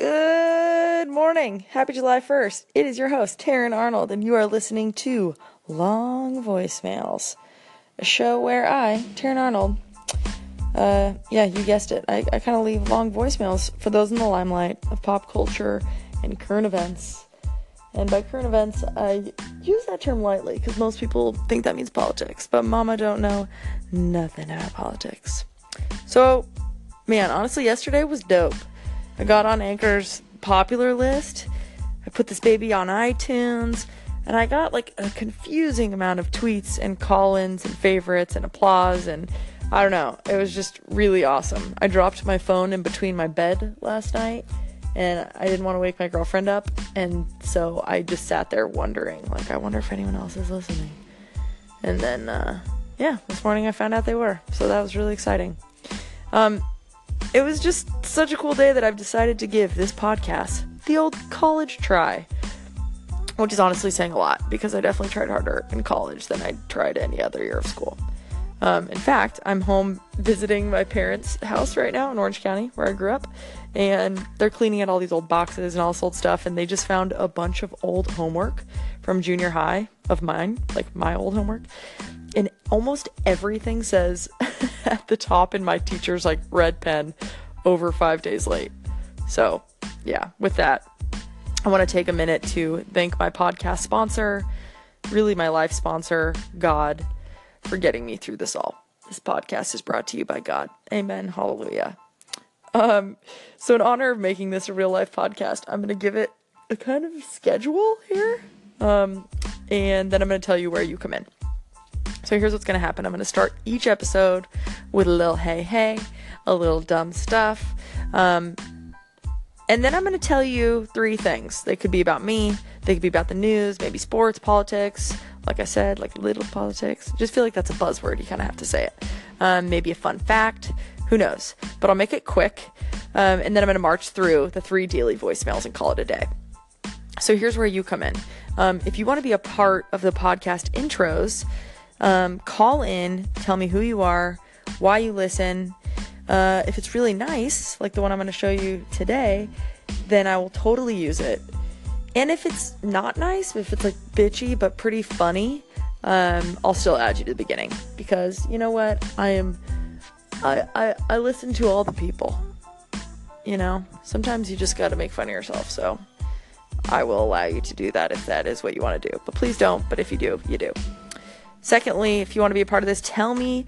Good morning. Happy July 1st. It is your host, Taryn Arnold, and you are listening to Long Voicemails, a show where I, Taryn Arnold, uh, yeah, you guessed it. I, I kind of leave long voicemails for those in the limelight of pop culture and current events. And by current events, I use that term lightly because most people think that means politics, but mama don't know nothing about politics. So, man, honestly, yesterday was dope. I got on Anchor's popular list. I put this baby on iTunes, and I got like a confusing amount of tweets and call ins and favorites and applause. And I don't know, it was just really awesome. I dropped my phone in between my bed last night, and I didn't want to wake my girlfriend up. And so I just sat there wondering, like, I wonder if anyone else is listening. And then, uh, yeah, this morning I found out they were. So that was really exciting. Um, it was just such a cool day that I've decided to give this podcast the old college try. Which is honestly saying a lot because I definitely tried harder in college than I tried any other year of school. Um, in fact, I'm home visiting my parents' house right now in Orange County, where I grew up, and they're cleaning out all these old boxes and all this old stuff, and they just found a bunch of old homework from junior high of mine, like my old homework, and almost everything says at the top in my teacher's like red pen over five days late. So, yeah, with that, I want to take a minute to thank my podcast sponsor, really my life sponsor, God, for getting me through this all. This podcast is brought to you by God. Amen. Hallelujah. Um, so in honor of making this a real life podcast, I'm going to give it a kind of schedule here. Um, and then I'm going to tell you where you come in. So here's what's going to happen I'm going to start each episode with a little hey, hey, a little dumb stuff. Um, and then I'm going to tell you three things. They could be about me, they could be about the news, maybe sports, politics. Like I said, like little politics. Just feel like that's a buzzword. You kind of have to say it. Um, maybe a fun fact. Who knows? But I'll make it quick. Um, and then I'm going to march through the three daily voicemails and call it a day. So here's where you come in. Um, if you want to be a part of the podcast intros, um, call in, tell me who you are, why you listen. Uh, if it's really nice, like the one I'm going to show you today, then I will totally use it. And if it's not nice, if it's like bitchy but pretty funny, um, I'll still add you to the beginning because you know what? I am, I, I, I listen to all the people. You know, sometimes you just got to make fun of yourself. So I will allow you to do that if that is what you want to do. But please don't. But if you do, you do. Secondly, if you want to be a part of this, tell me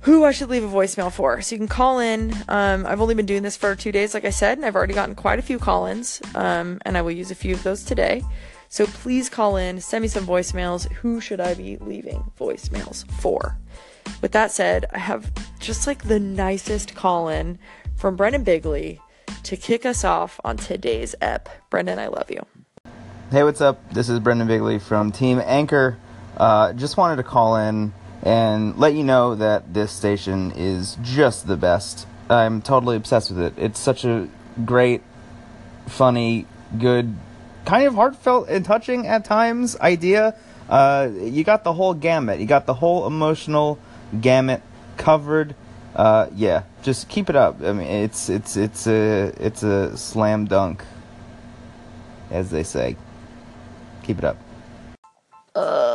who I should leave a voicemail for. So you can call in. Um, I've only been doing this for two days, like I said, and I've already gotten quite a few call ins, um, and I will use a few of those today. So please call in, send me some voicemails. Who should I be leaving voicemails for? With that said, I have just like the nicest call in from Brendan Bigley to kick us off on today's ep. Brendan, I love you. Hey, what's up? This is Brendan Bigley from Team Anchor. Uh, just wanted to call in and let you know that this station is just the best. I'm totally obsessed with it. It's such a great, funny, good, kind of heartfelt and touching at times idea. Uh, you got the whole gamut. You got the whole emotional gamut covered. Uh, yeah, just keep it up. I mean, it's it's it's a it's a slam dunk, as they say. Keep it up.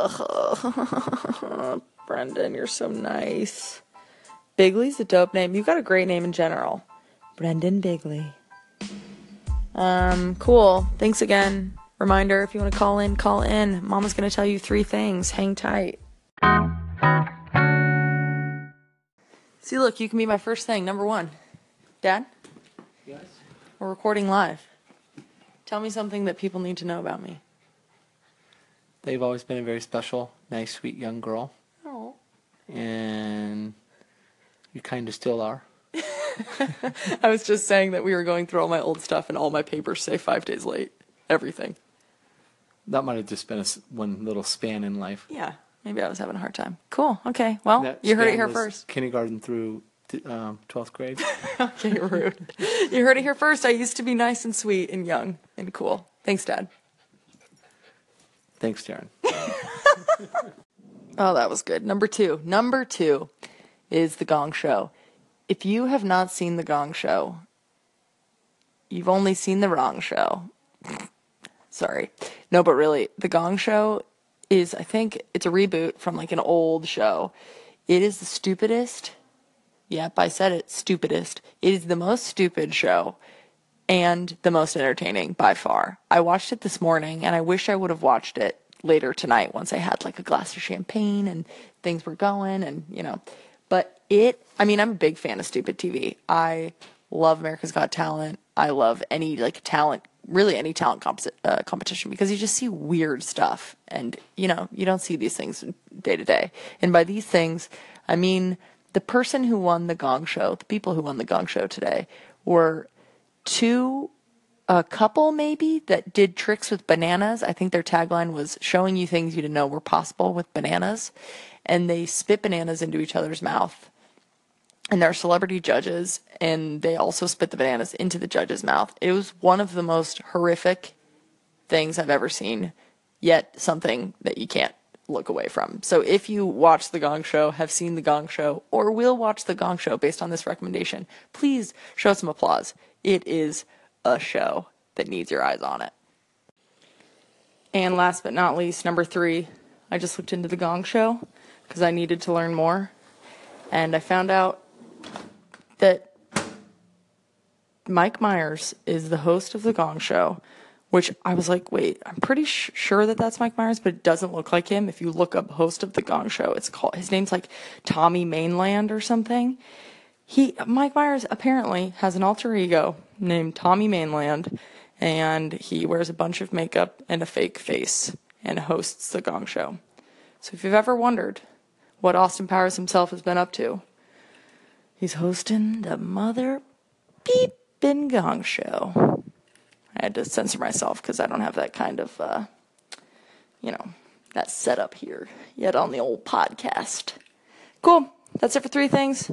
Ugh. Brendan, you're so nice. Bigley's a dope name. You got a great name in general. Brendan Bigley. Um, cool. Thanks again. Reminder if you want to call in, call in. Mama's going to tell you three things. Hang tight. See, look, you can be my first thing. Number one. Dad? Yes. We're recording live. Tell me something that people need to know about me. They've always been a very special, nice, sweet young girl, Oh. and you kind of still are. I was just saying that we were going through all my old stuff and all my papers say five days late. Everything. That might have just been a one little span in life. Yeah. Maybe I was having a hard time. Cool. Okay. Well, That you heard it here first. Kindergarten through um, 12th grade. Okay, rude. you heard it here first. I used to be nice and sweet and young and cool. Thanks, Dad. Thanks, Darren. Oh, that was good. Number two. Number two is The Gong Show. If you have not seen The Gong Show, you've only seen the wrong show. Sorry. No, but really, The Gong Show is, I think, it's a reboot from like an old show. It is the stupidest. Yep, I said it, stupidest. It is the most stupid show and the most entertaining by far. I watched it this morning and I wish I would have watched it later tonight once I had like a glass of champagne and things were going and, you know. But it, I mean, I'm a big fan of stupid TV. I love America's Got Talent. I love any like talent, really any talent comp- uh, competition because you just see weird stuff and, you know, you don't see these things day to day. And by these things, I mean the person who won the Gong Show, the people who won the Gong Show today were two a couple maybe that did tricks with bananas. I think their tagline was showing you things you didn't know were possible with bananas. And they spit bananas into each other's mouth. And they're celebrity judges, and they also spit the bananas into the judge's mouth. It was one of the most horrific things I've ever seen, yet something that you can't look away from. So if you watch The Gong Show, have seen The Gong Show, or will watch The Gong Show based on this recommendation, please show some applause. It is a show that needs your eyes on it. And last but not least, number three, I just looked into The Gong Show because I needed to learn more. And I found out that Mike Myers is the host of The Gong Show, which I was like, wait, I'm pretty sh- sure that that's Mike Myers, but it doesn't look like him. If you look up host of The Gong Show, it's called, his name's like Tommy Maitland or something. He, Mike Myers apparently has an alter ego named Tommy Maitland, and he wears a bunch of makeup and a fake face and hosts The Gong Show. So if you've ever wondered what Austin Powers himself has been up to, he's hosting the mother beepin' Gong Show. I had to censor myself because I don't have that kind of, uh, you know, that setup here yet on the old podcast. Cool. That's it for three things.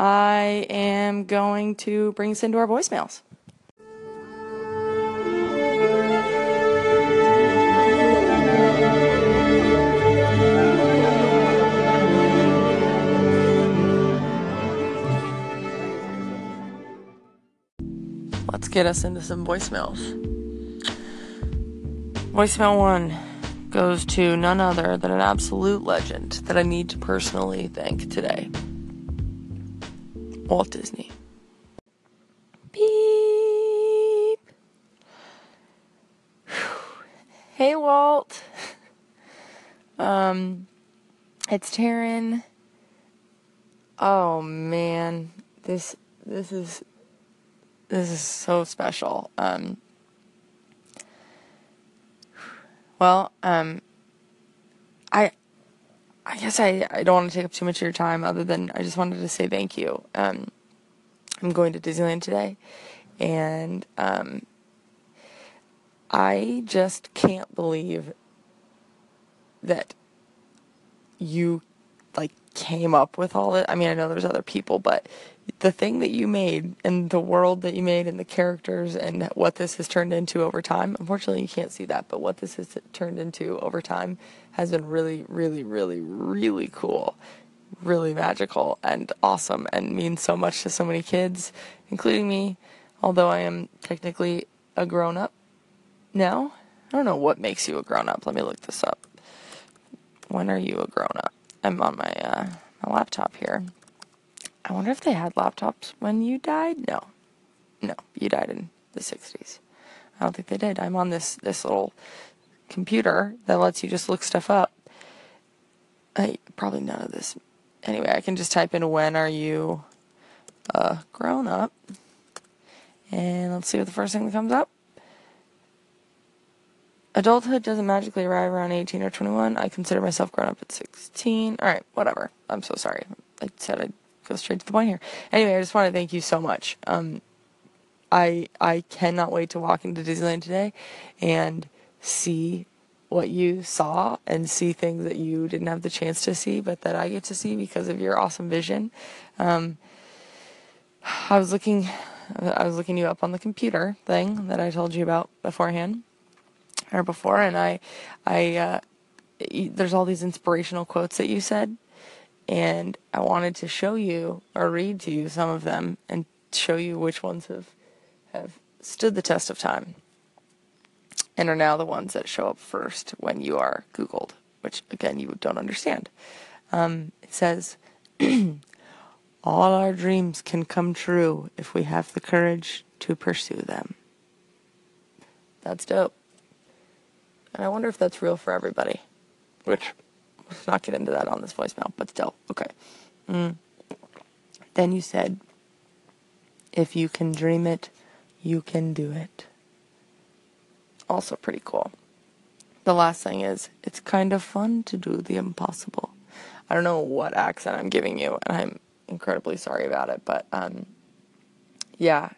I am going to bring us into our voicemails. Let's get us into some voicemails. Voicemail one goes to none other than an absolute legend that I need to personally thank today Walt Disney. Beep. Hey, Walt. Um, it's Taryn. Oh man, this this is this is so special. Um, well, um, I guess I, I don't want to take up too much of your time other than I just wanted to say thank you. Um, I'm going to Disneyland today and um, I just can't believe that you like came up with all it. I mean, I know there's other people, but the thing that you made and the world that you made and the characters and what this has turned into over time. Unfortunately, you can't see that, but what this has turned into over time has been really, really, really, really cool, really magical and awesome and means so much to so many kids, including me, although I am technically a grown up now. I don't know what makes you a grown up. Let me look this up. When are you a grown up? I'm on my uh, my laptop here. I wonder if they had laptops when you died. No, no, you died in the '60s. I don't think they did. I'm on this this little computer that lets you just look stuff up. I probably none of this. Anyway, I can just type in when are you uh, grown up, and let's see what the first thing that comes up. Adulthood doesn't magically arrive around 18 or 21. I consider myself grown up at 16. All right, whatever. I'm so sorry. I said I'd go straight to the point here. Anyway, I just want to thank you so much. Um, I I cannot wait to walk into Disneyland today and see what you saw and see things that you didn't have the chance to see, but that I get to see because of your awesome vision. Um, I was looking, I was looking you up on the computer thing that I told you about beforehand or before, and I, I, uh, there's all these inspirational quotes that you said, and I wanted to show you or read to you some of them and show you which ones have have stood the test of time and are now the ones that show up first when you are Googled, which again you don't understand. Um, it says, All our dreams can come true if we have the courage to pursue them. That's dope. And I wonder if that's real for everybody, which let's not get into that on this voicemail, but still, okay. Mm. Then you said, if you can dream it, you can do it. Also, pretty cool. The last thing is, it's kind of fun to do the impossible. I don't know what accent I'm giving you, and I'm incredibly sorry about it, but um, yeah.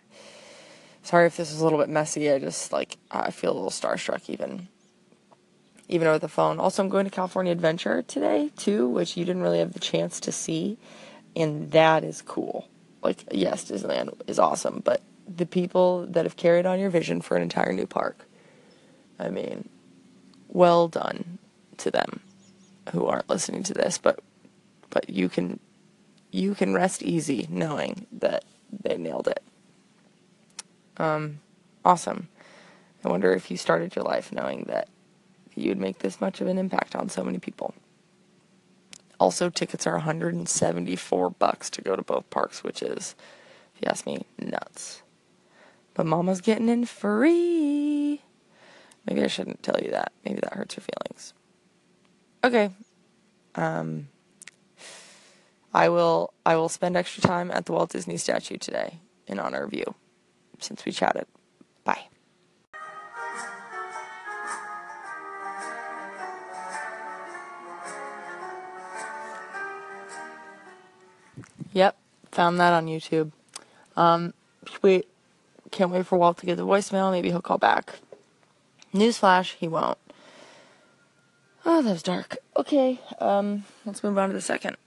Sorry if this is a little bit messy. I just like I feel a little starstruck even even over the phone. Also, I'm going to California Adventure today too, which you didn't really have the chance to see, and that is cool. Like, yes, Disneyland is awesome, but the people that have carried on your vision for an entire new park, I mean, well done to them who aren't listening to this, but but you can you can rest easy knowing that they nailed it. Um, awesome. I wonder if you started your life knowing that you'd make this much of an impact on so many people. Also, tickets are 174 bucks to go to both parks, which is, if you ask me, nuts. But Mama's getting in free. Maybe I shouldn't tell you that. Maybe that hurts your feelings. Okay. Um, I will I will spend extra time at the Walt Disney statue today in honor of you since we chatted. Found that on YouTube. Um, wait, can't wait for Walt to get the voicemail. Maybe he'll call back. Newsflash, he won't. Oh, that was dark. Okay, um, let's move on to the second.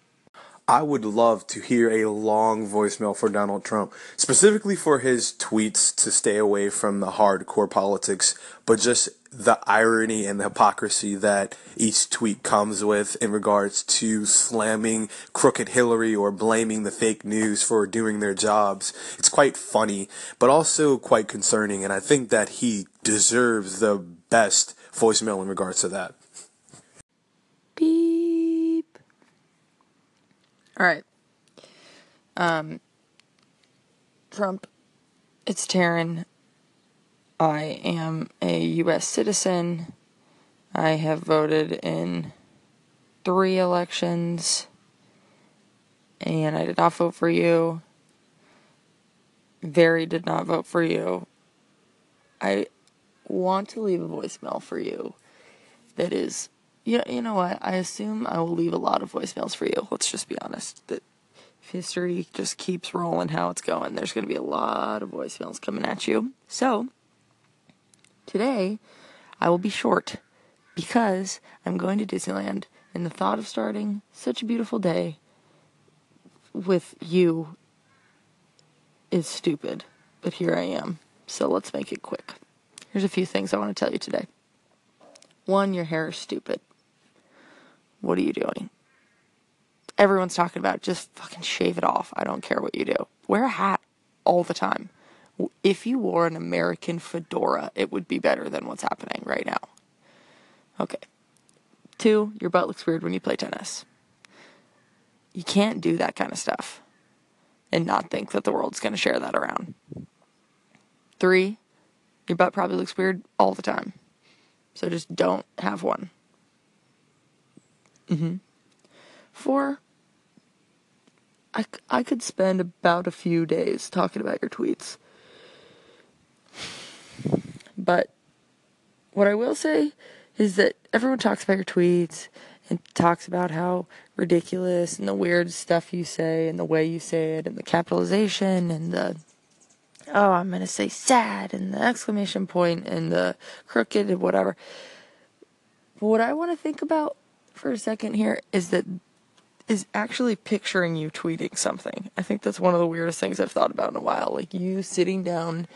I would love to hear a long voicemail for Donald Trump, specifically for his tweets to stay away from the hardcore politics, but just the irony and the hypocrisy that each tweet comes with in regards to slamming crooked Hillary or blaming the fake news for doing their jobs. It's quite funny, but also quite concerning, and I think that he deserves the best voicemail in regards to that. Beep. All right. Um, Trump, it's Taryn. I am a U.S. citizen. I have voted in three elections, and I did not vote for you. Very did not vote for you. I want to leave a voicemail for you that is you know, you know what? I assume I will leave a lot of voicemails for you. Let's just be honest. That if history just keeps rolling how it's going, there's going to be a lot of voicemails coming at you. So, today I will be short because I'm going to Disneyland and the thought of starting such a beautiful day with you is stupid. But here I am. So let's make it quick. Here's a few things I want to tell you today. One, your hair is stupid. What are you doing? Everyone's talking about just fucking shave it off. I don't care what you do. Wear a hat all the time. If you wore an American fedora, it would be better than what's happening right now. Okay. Two, your butt looks weird when you play tennis. You can't do that kind of stuff and not think that the world's going to share that around. Three, your butt probably looks weird all the time. So just don't have one. Mm-hmm. Four, I, I could spend about a few days talking about your tweets. But what I will say is that everyone talks about your tweets and talks about how ridiculous and the weird stuff you say and the way you say it and the capitalization and the oh I'm gonna say sad and the exclamation point and the crooked and whatever. But what I want to think about for a second here is that is actually picturing you tweeting something. I think that's one of the weirdest things I've thought about in a while. Like you sitting down,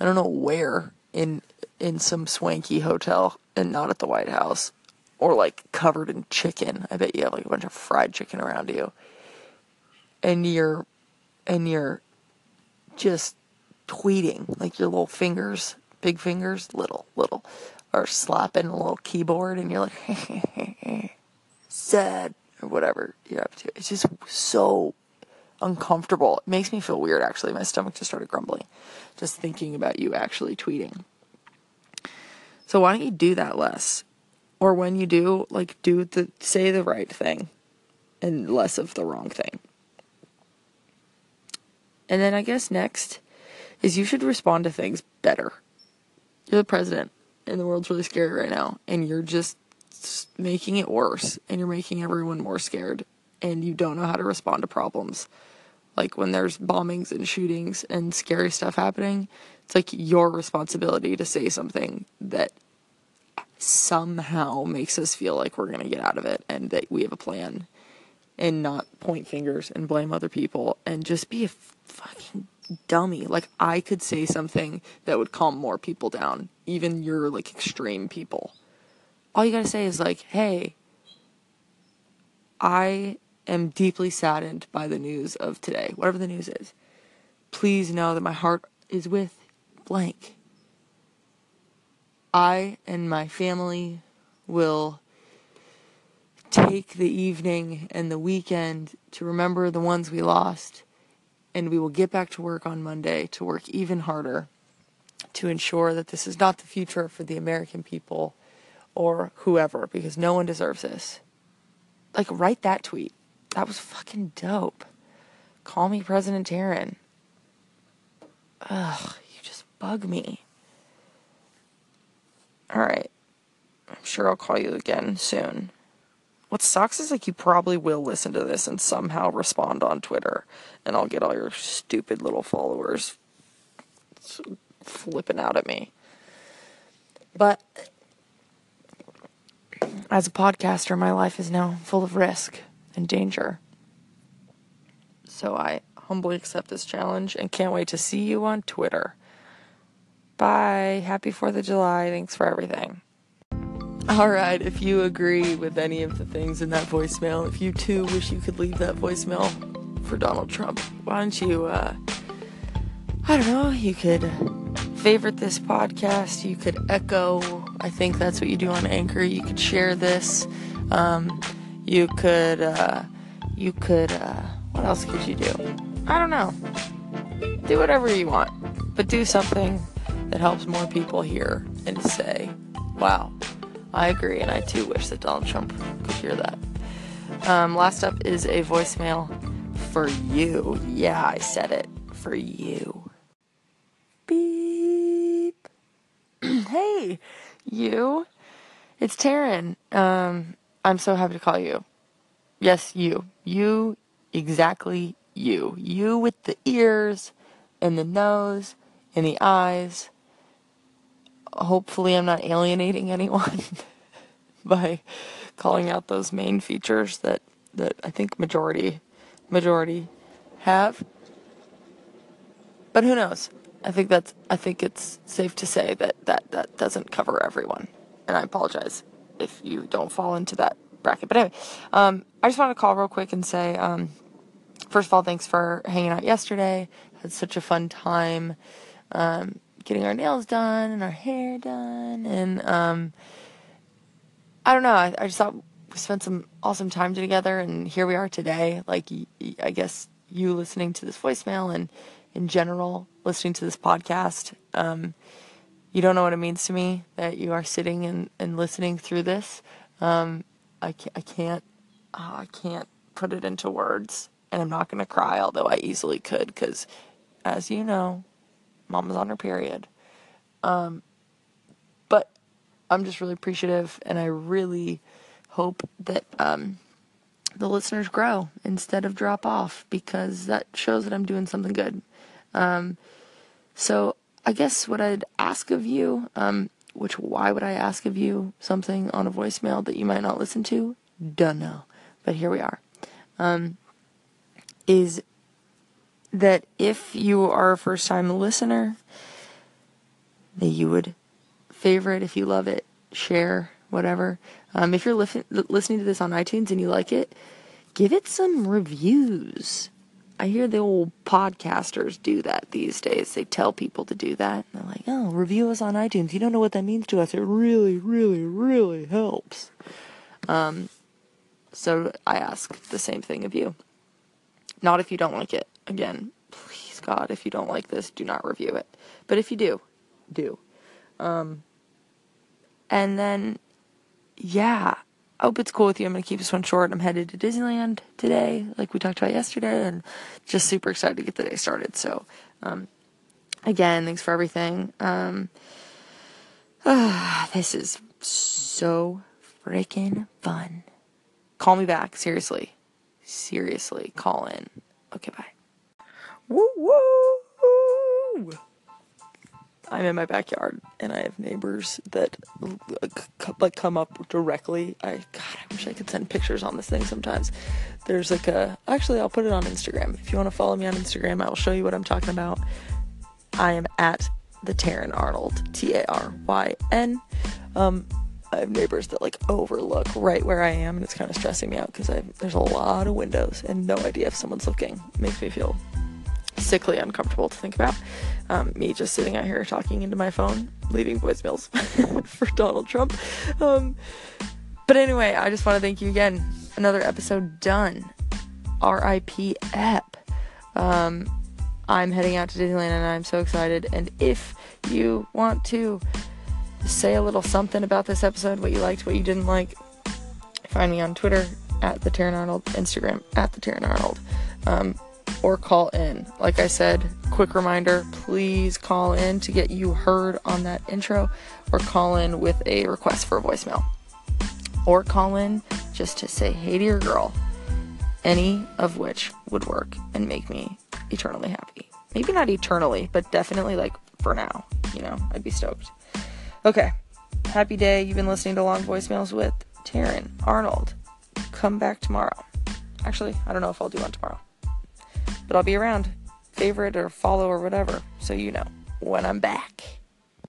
I don't know where in in some swanky hotel and not at the White House, or like covered in chicken. I bet you have like a bunch of fried chicken around you, and you're and you're just tweeting, like your little fingers, big fingers, little, little, are slapping a little keyboard and you're like, sad, or whatever you're up to. It's just so uncomfortable. It makes me feel weird, actually. My stomach just started grumbling just thinking about you actually tweeting. So why don't you do that less? Or when you do, like, do the, say the right thing and less of the wrong thing. And then I guess next is you should respond to things better. You're the president, and the world's really scary right now, and you're just making it worse, and you're making everyone more scared, and you don't know how to respond to problems. Like when there's bombings and shootings and scary stuff happening, it's like your responsibility to say something that somehow makes us feel like we're going to get out of it and that we have a plan and not point fingers and blame other people and just be a fucking dummy. Like I could say something that would calm more people down, even your like extreme people. All you got to say is like, "Hey, I am deeply saddened by the news of today, whatever the news is. Please know that my heart is with blank. I and my family will take the evening and the weekend to remember the ones we lost, and we will get back to work on Monday to work even harder to ensure that this is not the future for the American people or whoever, because no one deserves this. Like, write that tweet. That was fucking dope. Call me President Taryn. Ugh, you just bug me. Alright. I'm sure I'll call you again soon. What sucks is like you probably will listen to this and somehow respond on Twitter, and I'll get all your stupid little followers flipping out at me. But as a podcaster, my life is now full of risk and danger. So I humbly accept this challenge and can't wait to see you on Twitter. Bye. Happy 4th of July. Thanks for everything. All right, if you agree with any of the things in that voicemail, if you too wish you could leave that voicemail for Donald Trump, why don't you, uh, I don't know, you could favorite this podcast, you could echo, I think that's what you do on Anchor, you could share this, um, you could, uh, you could, uh, what else could you do? I don't know. Do whatever you want, but do something that helps more people hear and say, wow, I agree, and I too wish that Donald Trump could hear that. Um, last up is a voicemail for you. Yeah, I said it. For you. Beep. hey, you. It's Taryn. Um, I'm so happy to call you. Yes, you. You, exactly you. You with the ears and the nose and the eyes hopefully I'm not alienating anyone by calling out those main features that that I think majority majority have. But who knows? I think that's I think it's safe to say that that that doesn't cover everyone. And I apologize if you don't fall into that bracket. But anyway, um, I just want to call real quick and say, um, first of all, thanks for hanging out yesterday. Had such a fun time. Um, getting our nails done and our hair done. And um, I don't know. I, I just thought we spent some awesome time together, and here we are today. Like, I guess you listening to this voicemail and in general listening to this podcast. You don't know what it means to me that you are sitting and, and listening through this. Um, I can't, I can't, oh, I can't put it into words, and I'm not going to cry, although I easily could, because as you know, mom was on her period. Um, but I'm just really appreciative, and I really hope that um, the listeners grow instead of drop off because that shows that I'm doing something good. Um, so I guess what I'd ask of you, um, which why would I ask of you something on a voicemail that you might not listen to? Don't know, but here we are. Um, is that if you are a first time listener, that you would favorite if you love it, share, whatever. Um, if you're li- listening to this on iTunes and you like it, give it some reviews. I hear the old podcasters do that these days. They tell people to do that. They're like, oh, review us on iTunes. You don't know what that means to us. It really, really, really helps. Um, so I ask the same thing of you. Not if you don't like it. Again, please, God, if you don't like this, do not review it. But if you do, do. Um, and then, yeah, I hope it's cool with you. I'm going to keep this one short. I'm headed to Disneyland today, like we talked about yesterday, and just super excited to get the day started. So, um, again, thanks for everything. Um, uh, this is so freaking fun. Call me back, seriously. Seriously, call in. Okay, bye. Woo woo! I'm in my backyard and I have neighbors that like come up directly. I God, I wish I could send pictures on this thing sometimes. There's like a actually I'll put it on Instagram. If you want to follow me on Instagram, I will show you what I'm talking about. I am at the Taryn Arnold, T A R Y N. Um, I have neighbors that like overlook right where I am, and it's kind of stressing me out because there's a lot of windows and no idea if someone's looking. It makes me feel sickly uncomfortable to think about. Um, me just sitting out here talking into my phone, leaving voicemails for Donald Trump. Um, but anyway, I just want to thank you again. Another episode done. R.I.P. Ep. Um, I'm heading out to Disneyland and I'm so excited. And if you want to say a little something about this episode, what you liked, what you didn't like, find me on Twitter at the Taryn Arnold, Instagram at the Taryn Arnold. Um, or call in. Like I said, quick reminder please call in to get you heard on that intro, or call in with a request for a voicemail, or call in just to say hey to your girl. Any of which would work and make me eternally happy. Maybe not eternally, but definitely like for now. You know, I'd be stoked. Okay. Happy day. You've been listening to Long Voicemails with Taryn Arnold. Come back tomorrow. Actually, I don't know if I'll do one tomorrow but I'll be around. Favorite or follow or whatever, so you know when I'm back.